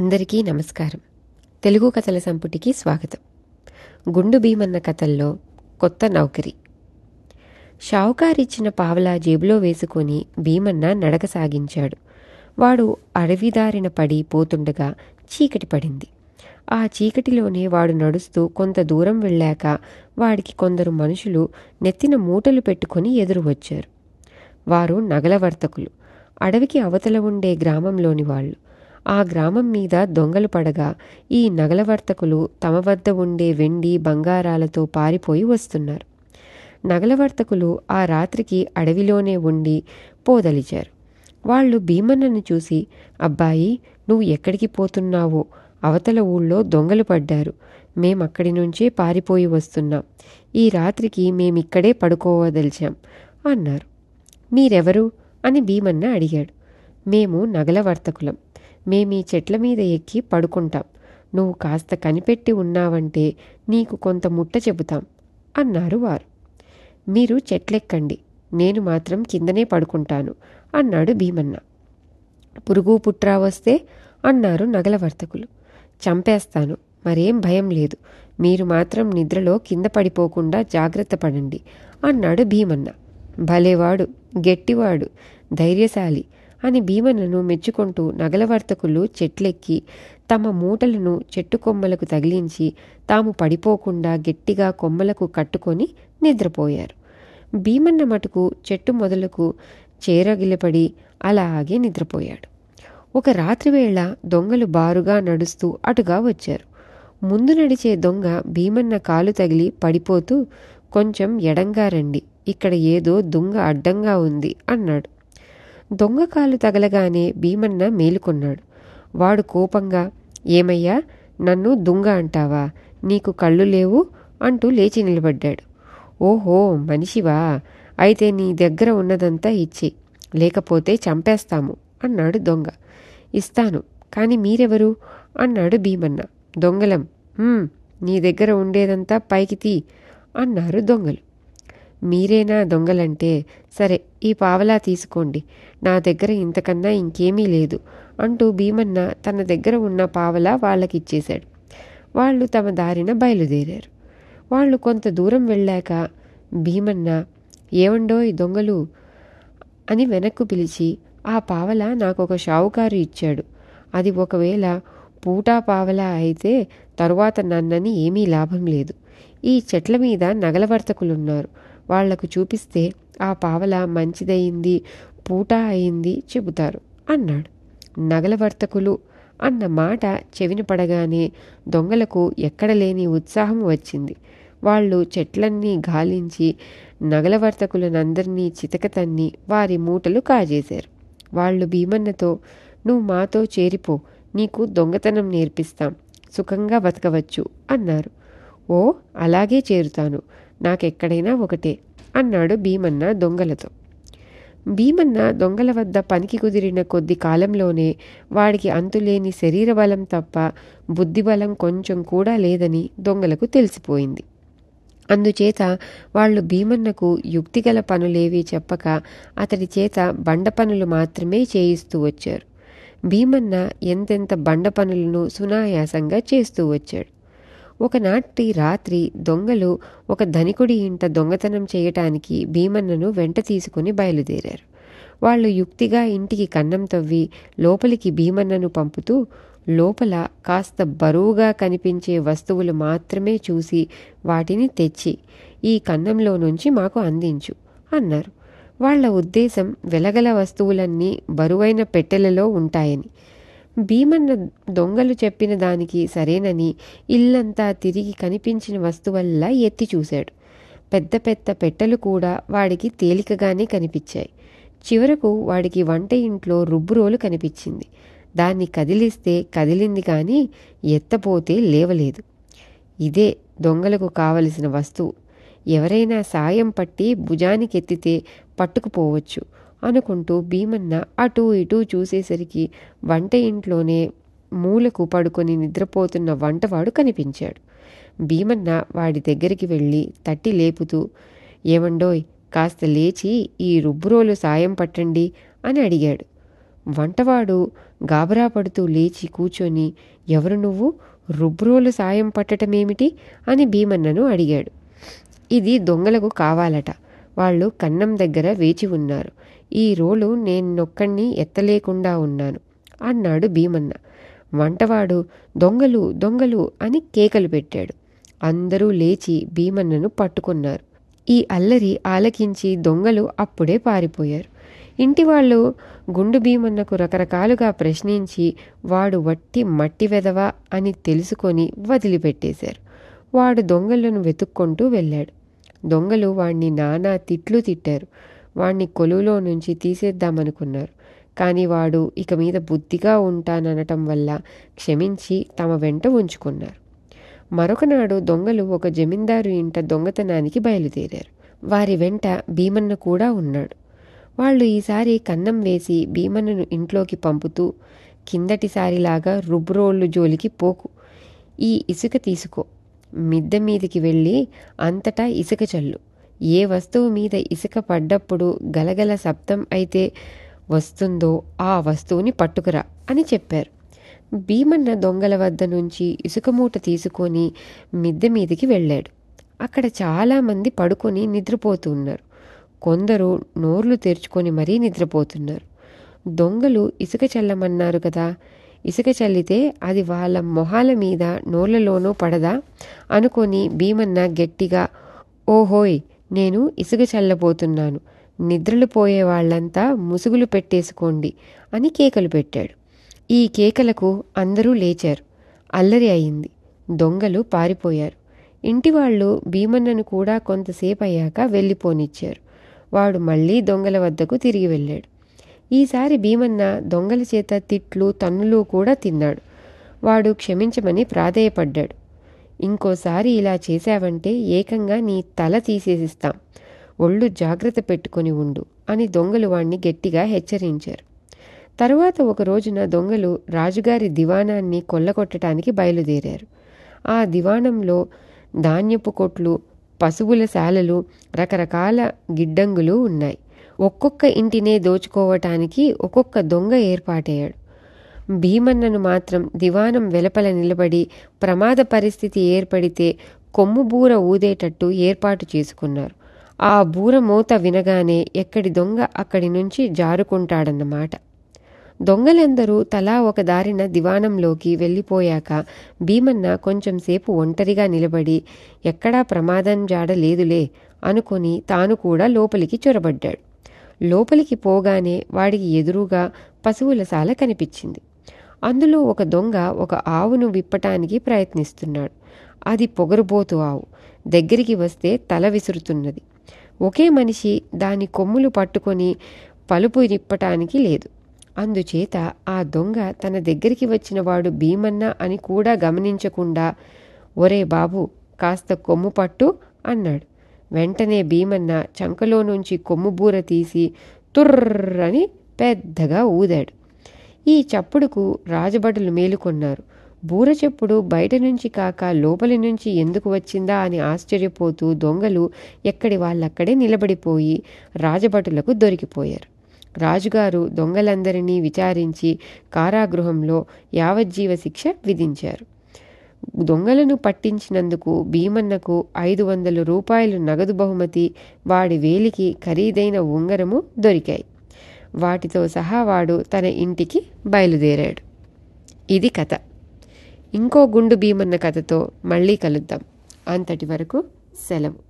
అందరికీ నమస్కారం. తెలుగు కథల సంపుటికి స్వాగతం. గుండు భీమన్న కథల్లో కొత్త నౌకరి. షావుకారిచ్చిన పావలా జేబులో వేసుకొని భీమన్న నడక సాగించాడు. వాడు అడవిదారిన పడి పోతుండగా చీకటి పడింది. ఆ చీకటిలోనే వాడు నడుస్తూ కొంత దూరం వెళ్ళాక వాడికి కొందరు మనుషులు నెత్తిన మూటలు పెట్టుకొని ఎదురు వచ్చారు. వారు నగల వర్తకులు. అడవికి అవతల ఉండే గ్రామంలోని వాళ్ళు. ఆ గ్రామం మీద దొంగలు పడగా ఈ నగల వర్తకులు తమ వద్ద ఉండే వెండి బంగారాలతో పారిపోయి వస్తున్నారు. నగల వర్తకులు ఆ రాత్రికి అడవిలోనే ఉండి పోదలిచారు. వాళ్ళు భీమన్నను చూసి అబ్బాయి నువ్వు ఎక్కడికి పోతున్నావో? అవతల ఊళ్ళో దొంగలు పడ్డారు. మేమక్కడి నుంచే పారిపోయి వస్తున్నాం. ఈ రాత్రికి మేమిక్కడే పడుకోవదలిచాం అన్నారు. మీరెవరు? అని భీమన్న అడిగాడు. మేము నగల వర్తకులం మేమీ చెట్ల మీద ఎక్కి పడుకుంటాం. నువ్వు కాస్త కనిపెట్టి ఉన్నావంటే నీకు కొంత ముట్ట చెబుతాం అన్నారు వారు. మీరు చెట్లెక్కండి నేను మాత్రం కిందనే పడుకుంటాను అన్నాడు భీమన్న. పురుగు పుట్రా వస్తే అన్నారు నగల వర్తకులు. చంపేస్తాను మరేం భయం లేదు మీరు మాత్రం నిద్రలో కింద పడిపోకుండా జాగ్రత్త పడండి అన్నాడు భీమన్న. భలేవాడు గట్టివాడు ధైర్యశాలి అని భీమన్నను మెచ్చుకుంటూ నగలవర్తకులు చెట్లెక్కి తమ మూటలను చెట్టు కొమ్మలకు తగిలించి తాము పడిపోకుండా గట్టిగా కొమ్మలకు కట్టుకొని నిద్రపోయారు. భీమన్న మటుకు చెట్టు మొదలకు చేరగిలపడి అలాగే నిద్రపోయాడు. ఒక రాత్రివేళ దొంగలు బారుగా నడుస్తూ అటుగా వచ్చారు. ముందు నడిచే దొంగ భీమన్న కాలు తగిలి పడిపోతూ కొంచెం ఎడంగా రండి ఇక్కడ ఏదో దుంగ అడ్డంగా ఉంది అన్నాడు. దొంగ కాలు తగలగానే భీమన్న మేలుకొన్నాడు. వాడు కోపంగా ఏమయ్యా నన్ను దొంగ అంటావా? నీకు కళ్ళు లేవు అంటూ లేచి నిలబడ్డాడు. ఓహో మనిషివా? అయితే నీ దగ్గర ఉన్నదంతా ఇచ్చి లేకపోతే చంపేస్తాము అన్నాడు దొంగ. ఇస్తాను కాని మీరెవరు? అన్నాడు భీమన్న. దొంగలం. నీ దగ్గర ఉండేదంతా పైకి తీ అన్నారు దొంగలు. మీరేనా దొంగలంటే? సరే ఈ పావలా తీసుకోండి. నా దగ్గర ఇంతకన్నా ఇంకేమీ లేదు అంటూ భీమన్న తన దగ్గర ఉన్న పావలా వాళ్ళకిచ్చేశాడు. వాళ్ళు తమ దారిన బయలుదేరారు. వాళ్ళు కొంత దూరం వెళ్ళాక భీమన్న ఏవండోయ్ దొంగలు అని వెనక్కు పిలిచి ఆ పావల నాకు ఒక షావుకారు ఇచ్చాడు. అది ఒకవేళ పూటా పావలా అయితే తరువాత నన్నని ఏమీ లాభం లేదు. ఈ చెట్ల మీద నగలవర్తకులున్నారు వాళ్ళకు చూపిస్తే ఆ పావల మంచిదయింది పూట అయింది చెబుతారు అన్నాడు. నగలవర్తకులు అన్న మాట చెవిన పడగానే దొంగలకు ఎక్కడ లేని ఉత్సాహం వచ్చింది. వాళ్ళు చెట్లన్నీ గాలించి నగలవర్తకులనందరినీ చితకతన్ని వారి మూటలు కాజేశారు. వాళ్ళు భీమన్నతో నువ్వు మాతో చేరిపో నీకు దొంగతనం నేర్పిస్తాం సుఖంగా బతకవచ్చు అన్నారు. ఓ అలాగే చేరుతాను. నాకెక్కడైనా ఒకటే అన్నాడు భీమన్న దొంగలతో. భీమన్న దొంగల వద్ద పనికి కుదిరిన కొద్ది కాలంలోనే వాడికి అంతులేని శరీర బలం తప్ప బుద్ధిబలం కొంచెం కూడా లేదని దొంగలకు తెలిసిపోయింది. అందుచేత వాళ్ళు భీమన్నకు యుక్తిగల పనులేవీ చెప్పక అతడి చేత బండ పనులు మాత్రమే చేయిస్తూ వచ్చారు. భీమన్న ఎంతెంత బండ పనులను సునాయాసంగా చేస్తూ వచ్చాడు. ఒకనాటి రాత్రి దొంగలు ఒక ధనికుడి ఇంట దొంగతనం చేయటానికి భీమన్నను వెంట తీసుకుని బయలుదేరారు. వాళ్ళు యుక్తిగా ఇంటికి కన్నం తవ్వి లోపలికి భీమన్నను పంపుతూ లోపల కాస్త బరువుగా కనిపించే వస్తువులు మాత్రమే చూసి వాటిని తెచ్చి ఈ కన్నంలో నుంచి మాకు అందించు అన్నారు. వాళ్ళ ఉద్దేశం వెలగల వస్తువులన్నీ బరువైన పెట్టెలలో ఉంటాయని. భీమన్న దొంగలు చెప్పిన దానికి సరేనని ఇల్లంతా తిరిగి కనిపించిన వస్తువల్లా ఎత్తి చూశాడు. పెద్ద పెద్ద పెట్టెలు కూడా వాడికి తేలికగానే కనిపించాయి. చివరకు వాడికి వంట ఇంట్లో రుబ్బురోలు కనిపించింది. దాన్ని కదిలిస్తే కదిలింది కానీ ఎత్తపోతే లేవలేదు. ఇదే దొంగలకు కావలసిన వస్తువు. ఎవరైనా సాయం పట్టి భుజానికెత్తితే పట్టుకుపోవచ్చు. అనుకుంటూ భీమన్న అటూ ఇటూ చూసేసరికి వంట ఇంట్లోనే మూలకు పడుకొని నిద్రపోతున్న వంటవాడు కనిపించాడు. భీమన్న వాడి దగ్గరికి వెళ్ళి తట్టి లేపుతూ ఏమండోయ్ కాస్త లేచి ఈ రుబ్బురోలు సాయం పట్టండి అని అడిగాడు. వంటవాడు గాబరా పడుతూ లేచి కూర్చొని ఎవరు నువ్వు? రుబ్రోలు సాయం పట్టటమేమిటి? అని భీమన్నను అడిగాడు. ఇది దొంగలకు కావాలట. వాళ్ళు కన్నం దగ్గర వేచి ఉన్నారు. ఈ రోలు నేనొక్కడిని ఎత్తలేకుండా ఉన్నాను అన్నాడు భీమన్న. వంటవాడు దొంగలు దొంగలు అని కేకలు పెట్టాడు. అందరూ లేచి భీమన్నను పట్టుకున్నారు. ఈ అల్లరి ఆలకించి దొంగలు అప్పుడే పారిపోయారు. ఇంటి వాళ్ళు గుండు భీమన్నకు రకరకాలుగా ప్రశ్నించి వాడు వట్టి మట్టి వెదవా? అని తెలుసుకొని వదిలిపెట్టేశారు. వాడు దొంగలను వెతుక్కుంటూ వెళ్ళాడు. దొంగలు వాణ్ణి నానా తిట్లు తిట్టారు. వాణ్ణి కొలువులో నుంచి తీసేద్దామనుకున్నారు. కానీ వాడు ఇక మీద బుద్ధిగా ఉంటాననటం వల్ల క్షమించి తమ వెంట ఉంచుకున్నారు. మరొకనాడు దొంగలు ఒక జమీందారు ఇంట దొంగతనానికి బయలుదేరారు. వారి వెంట భీమన్న కూడా ఉన్నాడు. వాళ్ళు ఈసారి కన్నం వేసి భీమన్నను ఇంట్లోకి పంపుతూ కిందటిసారిలాగా రుబ్రోళ్ళు జోలికి పోకు. ఈ ఇసుక తీసుకో. మిద్దె మీదికి వెళ్ళి అంతటా ఇసుక చల్లు. ఏ వస్తువు మీద ఇసుక పడ్డప్పుడు గలగల శబ్దం అయితే వస్తుందో ఆ వస్తువుని పట్టుకురా అని చెప్పారు. భీమన్న దొంగల వద్ద నుంచి ఇసుక మూట తీసుకొని మిద్దె మీదికి వెళ్ళాడు. అక్కడ చాలామంది పడుకొని నిద్రపోతూ ఉన్నారు. కొందరు నోర్లు తెరుచుకొని మరీ నిద్రపోతున్నారు. దొంగలు ఇసుక చల్లమన్నారు కదా ఇసుక చల్లితే అది వాళ్ళ మొహాల మీద నోళ్ళలోనూ పడదా? అనుకొని భీమన్న గట్టిగా ఓహోయ్ నేను ఇసుక చల్లబోతున్నాను. నిద్రలు పోయే వాళ్ళంతా ముసుగులు పెట్టేసుకోండి అని కేకలు పెట్టాడు. ఈ కేకలకు అందరూ లేచారు. అల్లరి అయింది. దొంగలు పారిపోయారు. ఇంటివాళ్ళు భీమన్నను కూడా కొంతసేపు అయ్యాక వెళ్ళిపోనిచ్చారు. వాడు మళ్ళీ దొంగల వద్దకు తిరిగి వెళ్ళాడు. ఈసారి భీమన్న దొంగల చేత తిట్లు తన్నులు కూడా తిన్నాడు. వాడు క్షమించమని ప్రాధేయపడ్డాడు. ఇంకోసారి ఇలా చేశావంటే ఏకంగా నీ తల తీసేసిస్తాం. ఒళ్ళు జాగ్రత్త పెట్టుకొని ఉండు అని దొంగలు వాణ్ణి గట్టిగా హెచ్చరించారు. తరువాత ఒక రోజున దొంగలు రాజుగారి దివాణాన్ని కొల్లగొట్టడానికి బయలుదేరారు. ఆ దివాణంలో ధాన్యపు కొట్లు పశువుల శాలలు రకరకాల గిడ్డంగులు ఉన్నాయి. ఒక్కొక్క ఇంటినే దోచుకోవటానికి ఒక్కొక్క దొంగ ఏర్పాటయ్యాడు. భీమన్నను మాత్రం దివానం వెలపల నిలబడి ప్రమాద పరిస్థితి ఏర్పడితే కొమ్ము బూర ఊదేటట్టు ఏర్పాటు చేసుకున్నారు. ఆ బూర మూత వినగానే ఎక్కడి దొంగ అక్కడి నుంచి జారుకుంటాడన్నమాట. దొంగలందరూ తలా ఒక దారిన దివానంలోకి వెళ్ళిపోయాక భీమన్న కొంచెంసేపు ఒంటరిగా నిలబడి ఎక్కడా ప్రమాదం జాడ లేదులే అనుకొని తాను కూడా లోపలికి చొరబడ్డాడు. లోపలికి పోగానే వాడికి ఎదురుగా పశువుల సాల కనిపించింది. అందులో ఒక దొంగ ఒక ఆవును విప్పటానికి ప్రయత్నిస్తున్నాడు. అది పొగరుబోతు ఆవు. దగ్గరికి వస్తే తల విసురుతున్నది. ఒకే మనిషి దాని కొమ్ములు పట్టుకొని పలుపు నిప్పటానికి లేదు. అందుచేత ఆ దొంగ తన దగ్గరికి వచ్చిన వాడు భీమన్న అని కూడా గమనించకుండా ఒరే బాబు కాస్త కొమ్ము పట్టు అన్నాడు. వెంటనే భీమన్న చంకలో నుంచి కొమ్ము బూర తీసి తుర్రని పెద్దగా ఊదాడు. ఈ చప్పుడుకు రాజభటులు మేలుకొన్నారు. బూర చెప్పుడు బయట నుంచి కాక లోపలి నుంచి ఎందుకు వచ్చిందా అని ఆశ్చర్యపోతూ దొంగలు ఎక్కడి వాళ్ళక్కడే నిలబడిపోయి రాజభటులకు దొరికిపోయారు. రాజుగారు దొంగలందరినీ విచారించి కారాగృహంలో యావజ్జీవ శిక్ష విధించారు. దొంగలను పట్టించినందుకు భీమన్నకు ఐదు వందల రూపాయలు నగదు బహుమతి వాడి వేలికి ఖరీదైన ఉంగరము దొరికాయి. వాటితో సహా వాడు తన ఇంటికి బయలుదేరాడు. ఇది కథ. ఇంకో గుండు భీమన్న కథతో మళ్ళీ కలుద్దాం. అంతటి వరకు సెలవు.